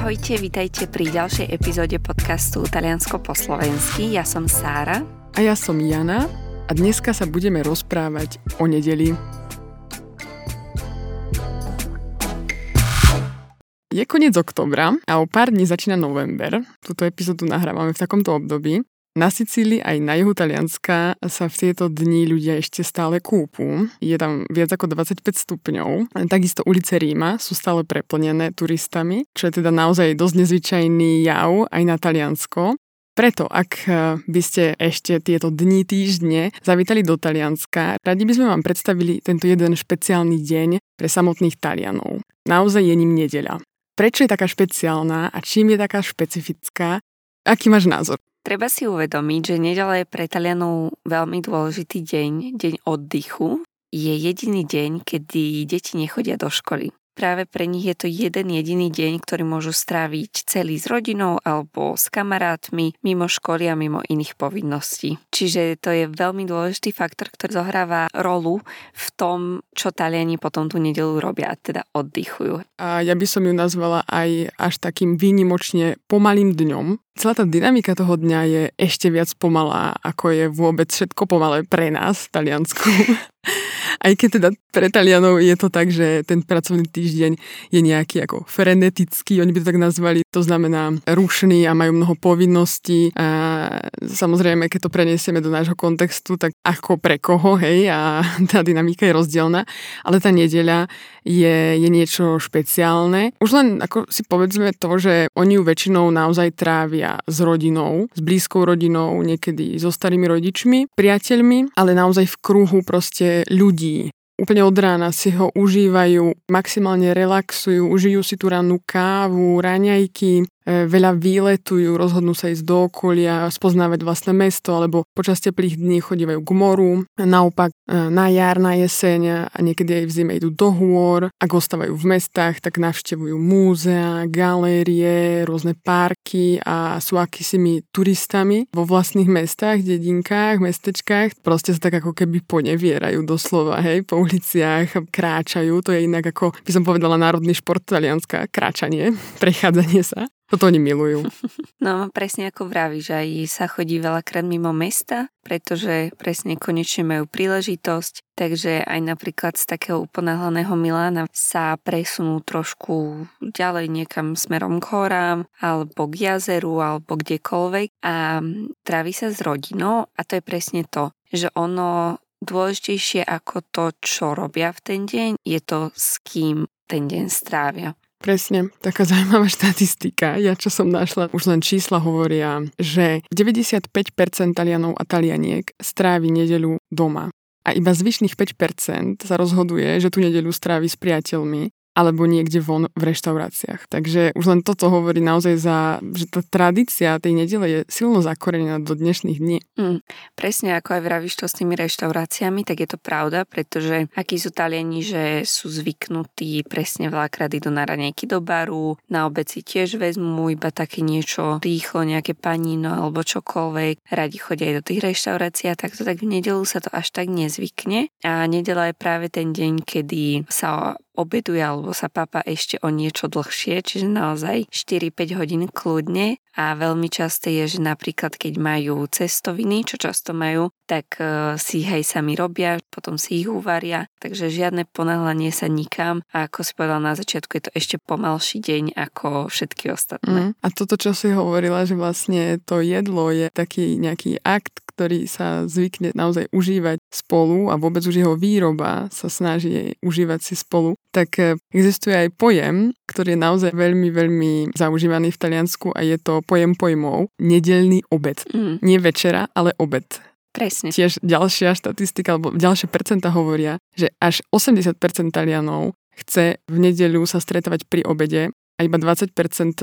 Ahojte, vítajte pri ďalšej epizóde podcastu Taliansko po slovensky. Ja som Sára. A ja som Jana a dneska sa budeme rozprávať o nedeli. Je koniec oktobra a o pár dní začína november. Túto epizódu nahrávame v takomto období na Sicílii aj na juhu Talianska sa v tieto dni ľudia ešte stále kúpu. Je tam viac ako 25 stupňov. Takisto ulice Ríma sú stále preplnené turistami, čo je teda naozaj dosť nezvyčajný jav aj na Taliansko. Preto, ak eh, by ste ešte tieto dni, týždne zavítali do Talianska, radi by sme vám predstavili tento jeden špeciálny deň pre samotných Talianov. Naozaj je ním nedeľa. Prečo je taká špeciálna a čím je taká špecifická? Aký máš názor? Treba si uvedomiť, že nedela je pre Talianov veľmi dôležitý deň, deň oddychu. Je jediný deň, kedy deti nechodia do školy práve pre nich je to jeden jediný deň, ktorý môžu stráviť celý s rodinou alebo s kamarátmi, mimo školy a mimo iných povinností. Čiže to je veľmi dôležitý faktor, ktorý zohráva rolu v tom, čo Taliani potom tú nedelu robia, teda oddychujú. A ja by som ju nazvala aj až takým výnimočne pomalým dňom. Celá tá dynamika toho dňa je ešte viac pomalá, ako je vôbec všetko pomalé pre nás v Taliansku. Aj keď teda pre Talianov je to tak, že ten pracovný týždeň je nejaký ako frenetický, oni by to tak nazvali, to znamená rušný a majú mnoho povinností a samozrejme, keď to preniesieme do nášho kontextu, tak ako pre koho, hej, a tá dynamika je rozdielna, ale tá nedeľa je, je niečo špeciálne. Už len ako si povedzme to, že oni ju väčšinou naozaj trávia s rodinou, s blízkou rodinou, niekedy so starými rodičmi, priateľmi, ale naozaj v kruhu proste ľudí, úplne od rána si ho užívajú, maximálne relaxujú, užijú si tú rannú kávu, raňajky, veľa výletujú, rozhodnú sa ísť do okolia, spoznávať vlastné mesto, alebo počas teplých dní chodívajú k moru. Naopak e, na jar, na jeseň a niekedy aj v zime idú do hôr. Ak ostávajú v mestách, tak navštevujú múzea, galérie, rôzne parky a sú akýsimi turistami vo vlastných mestách, dedinkách, mestečkách. Proste sa tak ako keby ponevierajú doslova, hej, po uliciach kráčajú. To je inak ako, by som povedala, národný šport talianska, kráčanie, prechádzanie sa. Toto oni milujú. No presne ako vravíš, aj sa chodí veľakrát mimo mesta, pretože presne konečne majú príležitosť, takže aj napríklad z takého uponáhlaného Milána sa presunú trošku ďalej niekam smerom k horám, alebo k jazeru, alebo kdekoľvek a trávi sa s rodinou a to je presne to, že ono dôležitejšie ako to, čo robia v ten deň, je to, s kým ten deň strávia. Presne, taká zaujímavá štatistika. Ja čo som našla, už len čísla hovoria, že 95% Talianov a Talianiek strávi nedeľu doma. A iba zvyšných 5% sa rozhoduje, že tú nedeľu strávi s priateľmi alebo niekde von v reštauráciách. Takže už len toto hovorí naozaj za, že tá tradícia tej nedele je silno zakorenená do dnešných dní. Mm, presne ako aj vravíš to s tými reštauráciami, tak je to pravda, pretože akí sú Taliani, že sú zvyknutí presne veľakrát idú na ranejky do baru, na obeci tiež vezmú iba také niečo rýchlo, nejaké panino alebo čokoľvek, radi chodia aj do tých reštaurácií a takto, tak v nedelu sa to až tak nezvykne a nedela je práve ten deň, kedy sa obeduje alebo sa papa ešte o niečo dlhšie, čiže naozaj 4-5 hodín kľudne a veľmi časté je, že napríklad keď majú cestoviny, čo často majú, tak uh, si ich aj sami robia, potom si ich uvaria, takže žiadne ponáhľanie sa nikam a ako si povedal na začiatku, je to ešte pomalší deň ako všetky ostatné. Mm. A toto, čo si hovorila, že vlastne to jedlo je taký nejaký akt, ktorý sa zvykne naozaj užívať spolu a vôbec už jeho výroba sa snaží užívať si spolu, tak e, existuje aj pojem, ktorý je naozaj veľmi, veľmi zaužívaný v Taliansku a je to pojem pojmov nedelný obed. Mm. Nie večera, ale obed. Presne. Tiež ďalšia štatistika, alebo ďalšie percenta hovoria, že až 80% Talianov chce v nedeľu sa stretávať pri obede a iba 20%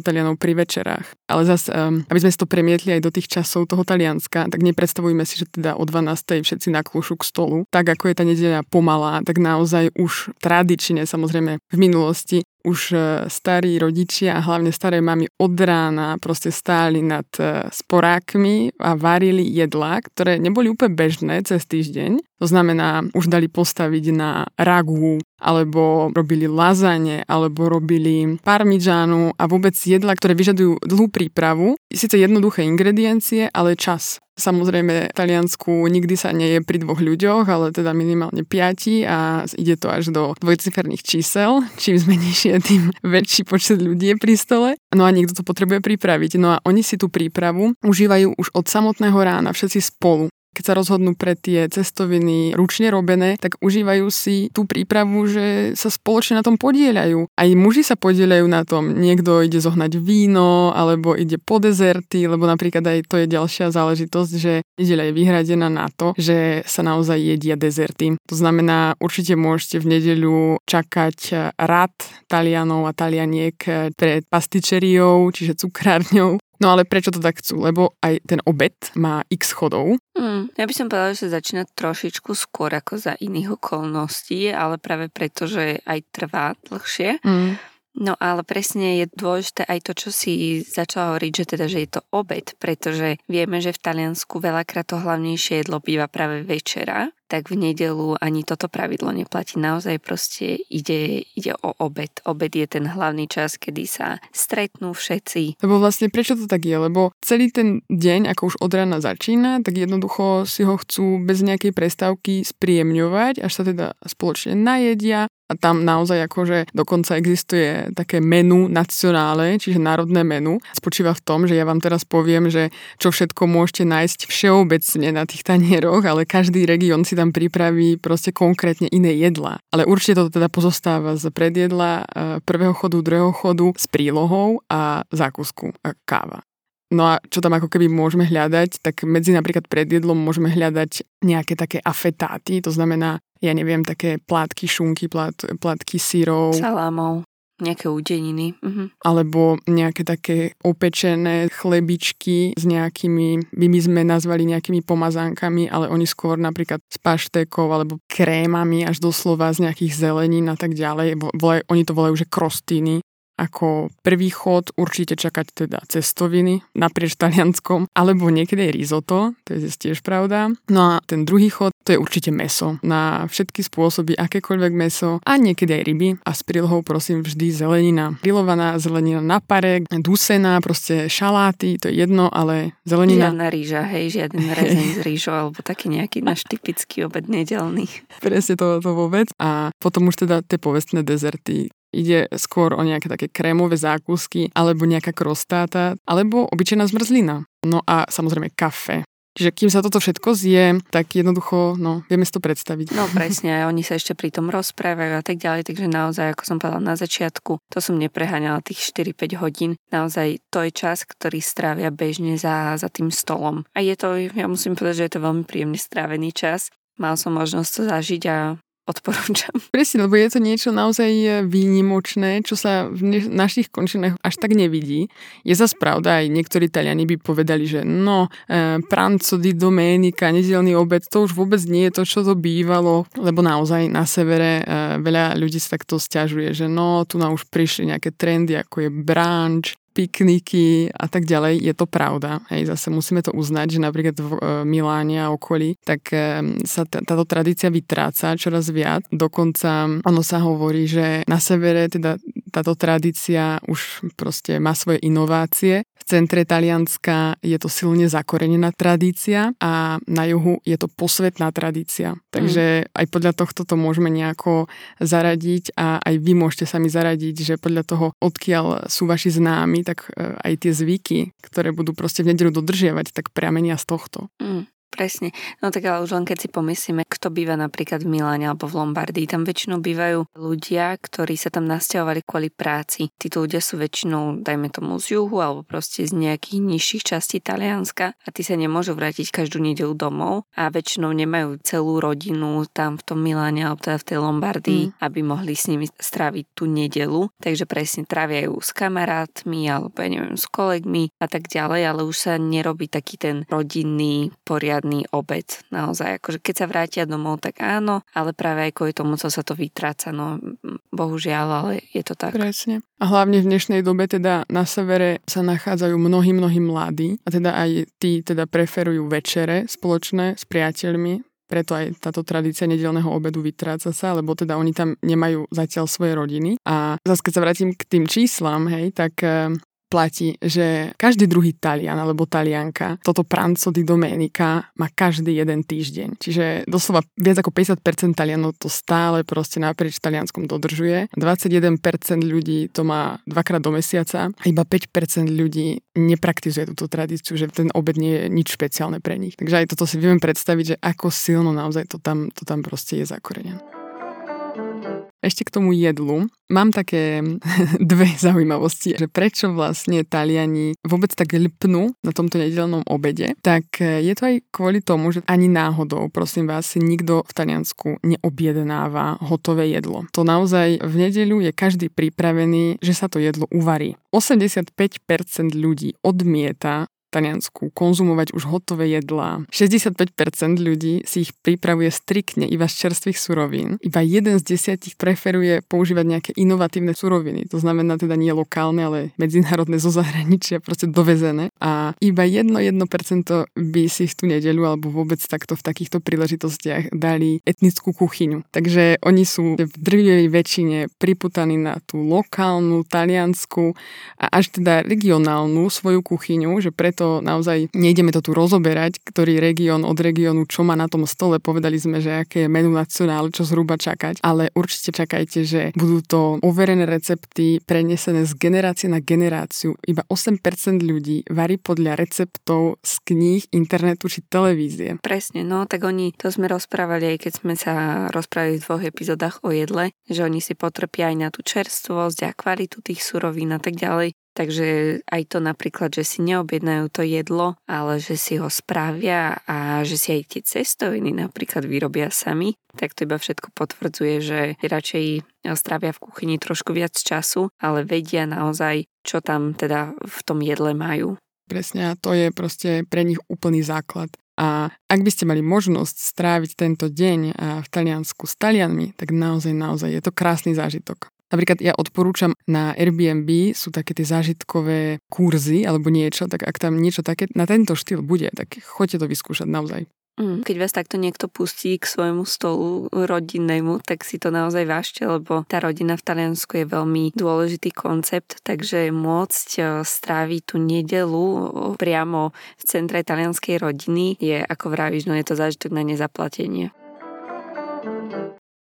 Talianov pri večerách. Ale zase, um, aby sme si to premietli aj do tých časov toho Talianska, tak nepredstavujme si, že teda o 12. všetci naklúšu k stolu. Tak ako je tá nedeľa pomalá, tak naozaj už tradične, samozrejme v minulosti, už e, starí rodičia a hlavne staré mamy od rána proste stáli nad e, sporákmi a varili jedlá, ktoré neboli úplne bežné cez týždeň. To znamená, už dali postaviť na ragu, alebo robili lazane, alebo robili parmigianu a vôbec jedla, ktoré vyžadujú dlhú prípravu. Sice jednoduché ingrediencie, ale čas. Samozrejme, v Taliansku nikdy sa nie je pri dvoch ľuďoch, ale teda minimálne piati a ide to až do dvojciferných čísel. Čím sme nižšie, tým väčší počet ľudí je pri stole. No a niekto to potrebuje pripraviť. No a oni si tú prípravu užívajú už od samotného rána, všetci spolu keď sa rozhodnú pre tie cestoviny ručne robené, tak užívajú si tú prípravu, že sa spoločne na tom podieľajú. Aj muži sa podieľajú na tom. Niekto ide zohnať víno, alebo ide po dezerty, lebo napríklad aj to je ďalšia záležitosť, že nedeľa je vyhradená na to, že sa naozaj jedia dezerty. To znamená, určite môžete v nedeľu čakať rad Talianov a Talianiek pred pastičeriou, čiže cukrárňou, No ale prečo to tak chcú? Lebo aj ten obed má x chodov. Mm, ja by som povedala, že sa začína trošičku skôr ako za iných okolností, ale práve preto, že aj trvá dlhšie. Mm. No ale presne je dôležité aj to, čo si začala hovoriť, že teda, že je to obed, pretože vieme, že v Taliansku veľakrát to hlavnejšie jedlo býva práve večera, tak v nedelu ani toto pravidlo neplatí. Naozaj proste ide, ide o obed. Obed je ten hlavný čas, kedy sa stretnú všetci. Lebo vlastne prečo to tak je? Lebo celý ten deň, ako už od rána začína, tak jednoducho si ho chcú bez nejakej prestávky spríjemňovať, až sa teda spoločne najedia, a tam naozaj akože dokonca existuje také menu nacionále, čiže národné menu. Spočíva v tom, že ja vám teraz poviem, že čo všetko môžete nájsť všeobecne na tých tanieroch, ale každý región si tam pripraví proste konkrétne iné jedla. Ale určite to teda pozostáva z predjedla, e, prvého chodu, druhého chodu, s prílohou a zákusku a káva. No a čo tam ako keby môžeme hľadať, tak medzi napríklad predjedlom môžeme hľadať nejaké také afetáty, to znamená, ja neviem, také plátky šunky, plát, plátky syrov. Salámov. Nejaké udeniny. Uh-huh. Alebo nejaké také opečené chlebičky s nejakými, my by sme nazvali nejakými pomazánkami, ale oni skôr napríklad s paštékou alebo krémami až doslova z nejakých zelenín a tak ďalej. Volaj, oni to volajú, že krostiny ako prvý chod určite čakať teda cestoviny naprieč Talianskom, alebo niekedy aj risotto, to je tiež pravda. No a ten druhý chod, to je určite meso. Na všetky spôsoby, akékoľvek meso a niekedy aj ryby. A s prílohou prosím vždy zelenina. Grilovaná zelenina na pare, dusená, proste šaláty, to je jedno, ale zelenina. Žiadna rýža, hej, žiaden rezeň z rýžou, alebo taký nejaký náš typický obed nedelný. Presne to, to vôbec. A potom už teda tie povestné dezerty, Ide skôr o nejaké také krémové zákusky, alebo nejaká krostáta, alebo obyčajná zmrzlina. No a samozrejme kafe. Čiže kým sa toto všetko zje, tak jednoducho, no, vieme si to predstaviť. No presne, oni sa ešte pri tom rozprávajú a tak ďalej, takže naozaj, ako som povedala na začiatku, to som nepreháňala tých 4-5 hodín. Naozaj to je čas, ktorý strávia bežne za, za tým stolom. A je to, ja musím povedať, že je to veľmi príjemne strávený čas. Mal som možnosť to zažiť a odporúčam. Presne, lebo je to niečo naozaj výnimočné, čo sa v našich končinách až tak nevidí. Je zase pravda, aj niektorí Taliani by povedali, že no, e, pranzo di domenica, nedelný obed, to už vôbec nie je to, čo to bývalo, lebo naozaj na severe e, veľa ľudí sa takto stiažuje, že no, tu nám už prišli nejaké trendy, ako je brunch, pikniky a tak ďalej, je to pravda. Hej, zase musíme to uznať, že napríklad v e, Miláne a okolí, tak e, sa t- táto tradícia vytráca čoraz viac. Dokonca ono sa hovorí, že na severe teda táto tradícia už proste má svoje inovácie. Centre Talianska je to silne zakorenená tradícia a na juhu je to posvetná tradícia. Takže mm. aj podľa tohto to môžeme nejako zaradiť a aj vy môžete sa mi zaradiť, že podľa toho, odkiaľ sú vaši známi, tak e, aj tie zvyky, ktoré budú proste v nedelu dodržiavať, tak pramenia z tohto. Mm. Presne. No tak ale už len keď si pomyslíme, kto býva napríklad v Miláne alebo v Lombardii, tam väčšinou bývajú ľudia, ktorí sa tam nasťahovali kvôli práci. Títo ľudia sú väčšinou, dajme tomu, z juhu alebo proste z nejakých nižších častí Talianska a tí sa nemôžu vrátiť každú nedelu domov a väčšinou nemajú celú rodinu tam v tom Miláne alebo teda v tej Lombardii, mm. aby mohli s nimi stráviť tú nedelu. Takže presne trávia ju s kamarátmi alebo ja neviem, s kolegmi a tak ďalej, ale už sa nerobí taký ten rodinný poriad žiadny obed. Naozaj, akože keď sa vrátia domov, tak áno, ale práve aj kvôli tomu, co sa to vytráca, no bohužiaľ, ale je to tak. Presne. A hlavne v dnešnej dobe teda na severe sa nachádzajú mnohí, mnohí mladí a teda aj tí teda preferujú večere spoločné s priateľmi, preto aj táto tradícia nedelného obedu vytráca sa, lebo teda oni tam nemajú zatiaľ svoje rodiny. A zase keď sa vrátim k tým číslam, hej, tak eh, platí, že každý druhý Talian alebo Talianka toto Pranzo di Domenica má každý jeden týždeň. Čiže doslova viac ako 50% Talianov to stále proste naprieč Talianskom dodržuje. 21% ľudí to má dvakrát do mesiaca a iba 5% ľudí nepraktizuje túto tradíciu, že ten obed nie je nič špeciálne pre nich. Takže aj toto si viem predstaviť, že ako silno naozaj to tam, to tam proste je zakorenené. Ešte k tomu jedlu. Mám také dve zaujímavosti, že prečo vlastne Taliani vôbec tak lpnú na tomto nedelnom obede, tak e, je to aj kvôli tomu, že ani náhodou, prosím vás, nikto v Taliansku neobjednáva hotové jedlo. To naozaj v nedeľu je každý pripravený, že sa to jedlo uvarí. 85% ľudí odmieta Taliansku konzumovať už hotové jedlá. 65% ľudí si ich pripravuje striktne iba z čerstvých surovín. Iba jeden z desiatich preferuje používať nejaké inovatívne suroviny. To znamená teda nie lokálne, ale medzinárodné zo zahraničia, proste dovezené. A iba 1-1% by si v tú nedeľu alebo vôbec takto v takýchto príležitostiach dali etnickú kuchyňu. Takže oni sú v drvivej väčšine priputaní na tú lokálnu, taliansku a až teda regionálnu svoju kuchyňu, že preto preto naozaj nejdeme to tu rozoberať, ktorý región od regiónu, čo má na tom stole. Povedali sme, že aké je menu nacionál, čo zhruba čakať, ale určite čakajte, že budú to overené recepty prenesené z generácie na generáciu. Iba 8% ľudí varí podľa receptov z kníh, internetu či televízie. Presne, no tak oni, to sme rozprávali aj keď sme sa rozprávali v dvoch epizódach o jedle, že oni si potrpia aj na tú čerstvosť a kvalitu tých surovín a tak ďalej. Takže aj to napríklad, že si neobjednajú to jedlo, ale že si ho spravia a že si aj tie cestoviny napríklad vyrobia sami, tak to iba všetko potvrdzuje, že radšej strávia v kuchyni trošku viac času, ale vedia naozaj, čo tam teda v tom jedle majú. Presne a to je proste pre nich úplný základ. A ak by ste mali možnosť stráviť tento deň v Taliansku s Talianmi, tak naozaj, naozaj je to krásny zážitok. Napríklad ja odporúčam na Airbnb, sú také tie zážitkové kurzy alebo niečo, tak ak tam niečo také na tento štýl bude, tak choďte to vyskúšať naozaj. Mm, keď vás takto niekto pustí k svojmu stolu rodinnému, tak si to naozaj vážte, lebo tá rodina v Taliansku je veľmi dôležitý koncept, takže môcť e, stráviť tú nedelu priamo v centre talianskej rodiny je, ako vravíš, no je to zážitok na nezaplatenie.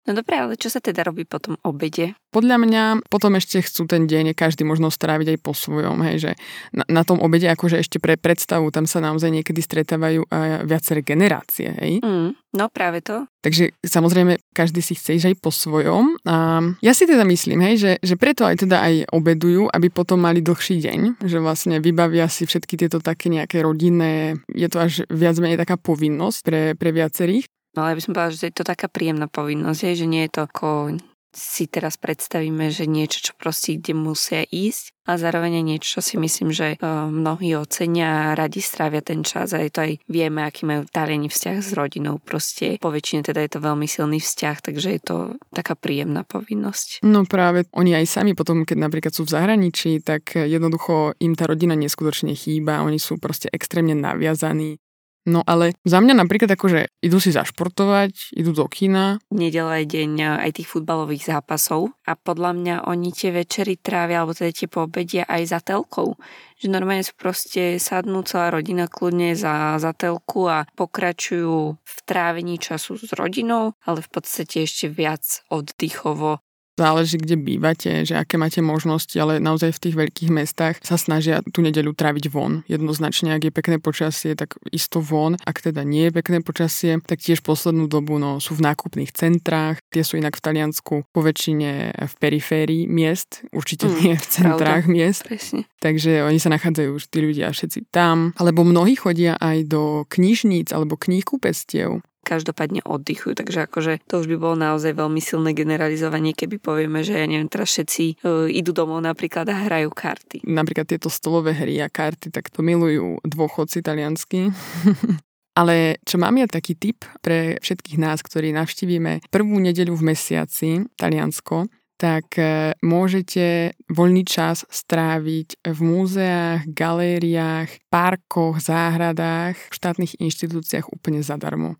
No dobre, ale čo sa teda robí po tom obede? Podľa mňa potom ešte chcú ten deň každý možno stráviť aj po svojom, hej, že na, na tom obede akože ešte pre predstavu tam sa naozaj niekedy stretávajú aj viaceré generácie, hej. Mm, no práve to. Takže samozrejme každý si chce ísť aj po svojom a ja si teda myslím, hej, že, že preto aj teda aj obedujú, aby potom mali dlhší deň, že vlastne vybavia si všetky tieto také nejaké rodinné, je to až viac menej taká povinnosť pre, pre viacerých No ale ja by som povedala, že je to taká príjemná povinnosť, že nie je to ako si teraz predstavíme, že niečo, čo proste kde musia ísť a zároveň niečo, čo si myslím, že e, mnohí ocenia a radi strávia ten čas a je to aj vieme, aký majú Taliani vzťah s rodinou. Proste po väčšine teda je to veľmi silný vzťah, takže je to taká príjemná povinnosť. No práve oni aj sami potom, keď napríklad sú v zahraničí, tak jednoducho im tá rodina neskutočne chýba, oni sú proste extrémne naviazaní No ale za mňa napríklad akože idú si zašportovať, idú do kina. Nedela je deň e, aj tých futbalových zápasov a podľa mňa oni tie večery trávia, alebo teda tie poobedia aj za telkou. Že normálne sú proste sadnú celá rodina kľudne za, za telku a pokračujú v trávení času s rodinou, ale v podstate ešte viac oddychovo záleží, kde bývate, že aké máte možnosti, ale naozaj v tých veľkých mestách sa snažia tú nedeľu tráviť von. Jednoznačne, ak je pekné počasie, tak isto von. Ak teda nie je pekné počasie, tak tiež poslednú dobu no, sú v nákupných centrách. Tie sú inak v Taliansku po väčšine v periférii miest, určite mm, nie v centrách pravda. miest. Presne. Takže oni sa nachádzajú už tí ľudia všetci tam. Alebo mnohí chodia aj do knižníc alebo kníhkupectiev každopádne oddychujú. Takže akože to už by bolo naozaj veľmi silné generalizovanie, keby povieme, že ja neviem, teraz všetci uh, idú domov napríklad a hrajú karty. Napríklad tieto stolové hry a karty, tak to milujú dôchodci taliansky. Ale čo mám ja taký tip pre všetkých nás, ktorí navštívime prvú nedeľu v mesiaci Taliansko, tak e, môžete voľný čas stráviť v múzeách, galériách, parkoch, záhradách, v štátnych inštitúciách úplne zadarmo.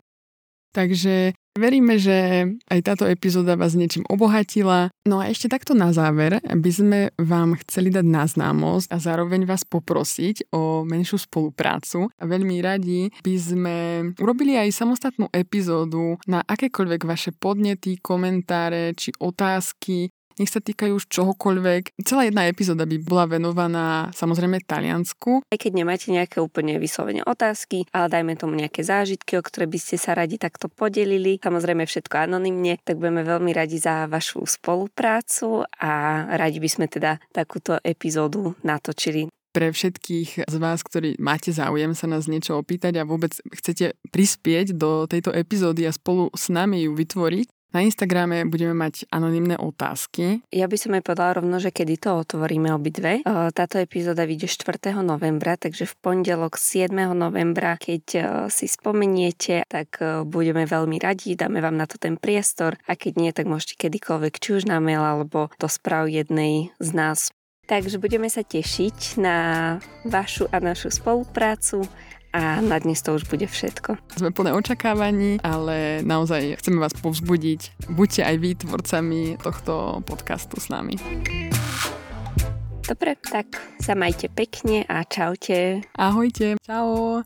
Takže veríme, že aj táto epizóda vás niečím obohatila. No a ešte takto na záver by sme vám chceli dať na známosť a zároveň vás poprosiť o menšiu spoluprácu. A veľmi radi by sme urobili aj samostatnú epizódu na akékoľvek vaše podnety, komentáre či otázky, nech sa týkajú už čohokoľvek. Celá jedna epizóda by bola venovaná samozrejme Taliansku. Aj keď nemáte nejaké úplne vyslovene otázky, ale dajme tomu nejaké zážitky, o ktoré by ste sa radi takto podelili, samozrejme všetko anonymne, tak budeme veľmi radi za vašu spoluprácu a radi by sme teda takúto epizódu natočili pre všetkých z vás, ktorí máte záujem sa nás niečo opýtať a vôbec chcete prispieť do tejto epizódy a spolu s nami ju vytvoriť, na Instagrame budeme mať anonimné otázky. Ja by som aj povedala rovno, že kedy to otvoríme obidve. Táto epizóda vyjde 4. novembra, takže v pondelok 7. novembra, keď si spomeniete, tak budeme veľmi radi, dáme vám na to ten priestor a keď nie, tak môžete kedykoľvek, či už na mail alebo do správ jednej z nás. Takže budeme sa tešiť na vašu a našu spoluprácu a na dnes to už bude všetko. Sme plné očakávaní, ale naozaj chceme vás povzbudiť. Buďte aj vy tvorcami tohto podcastu s nami. Dobre, tak sa majte pekne a čaute. Ahojte. Čau.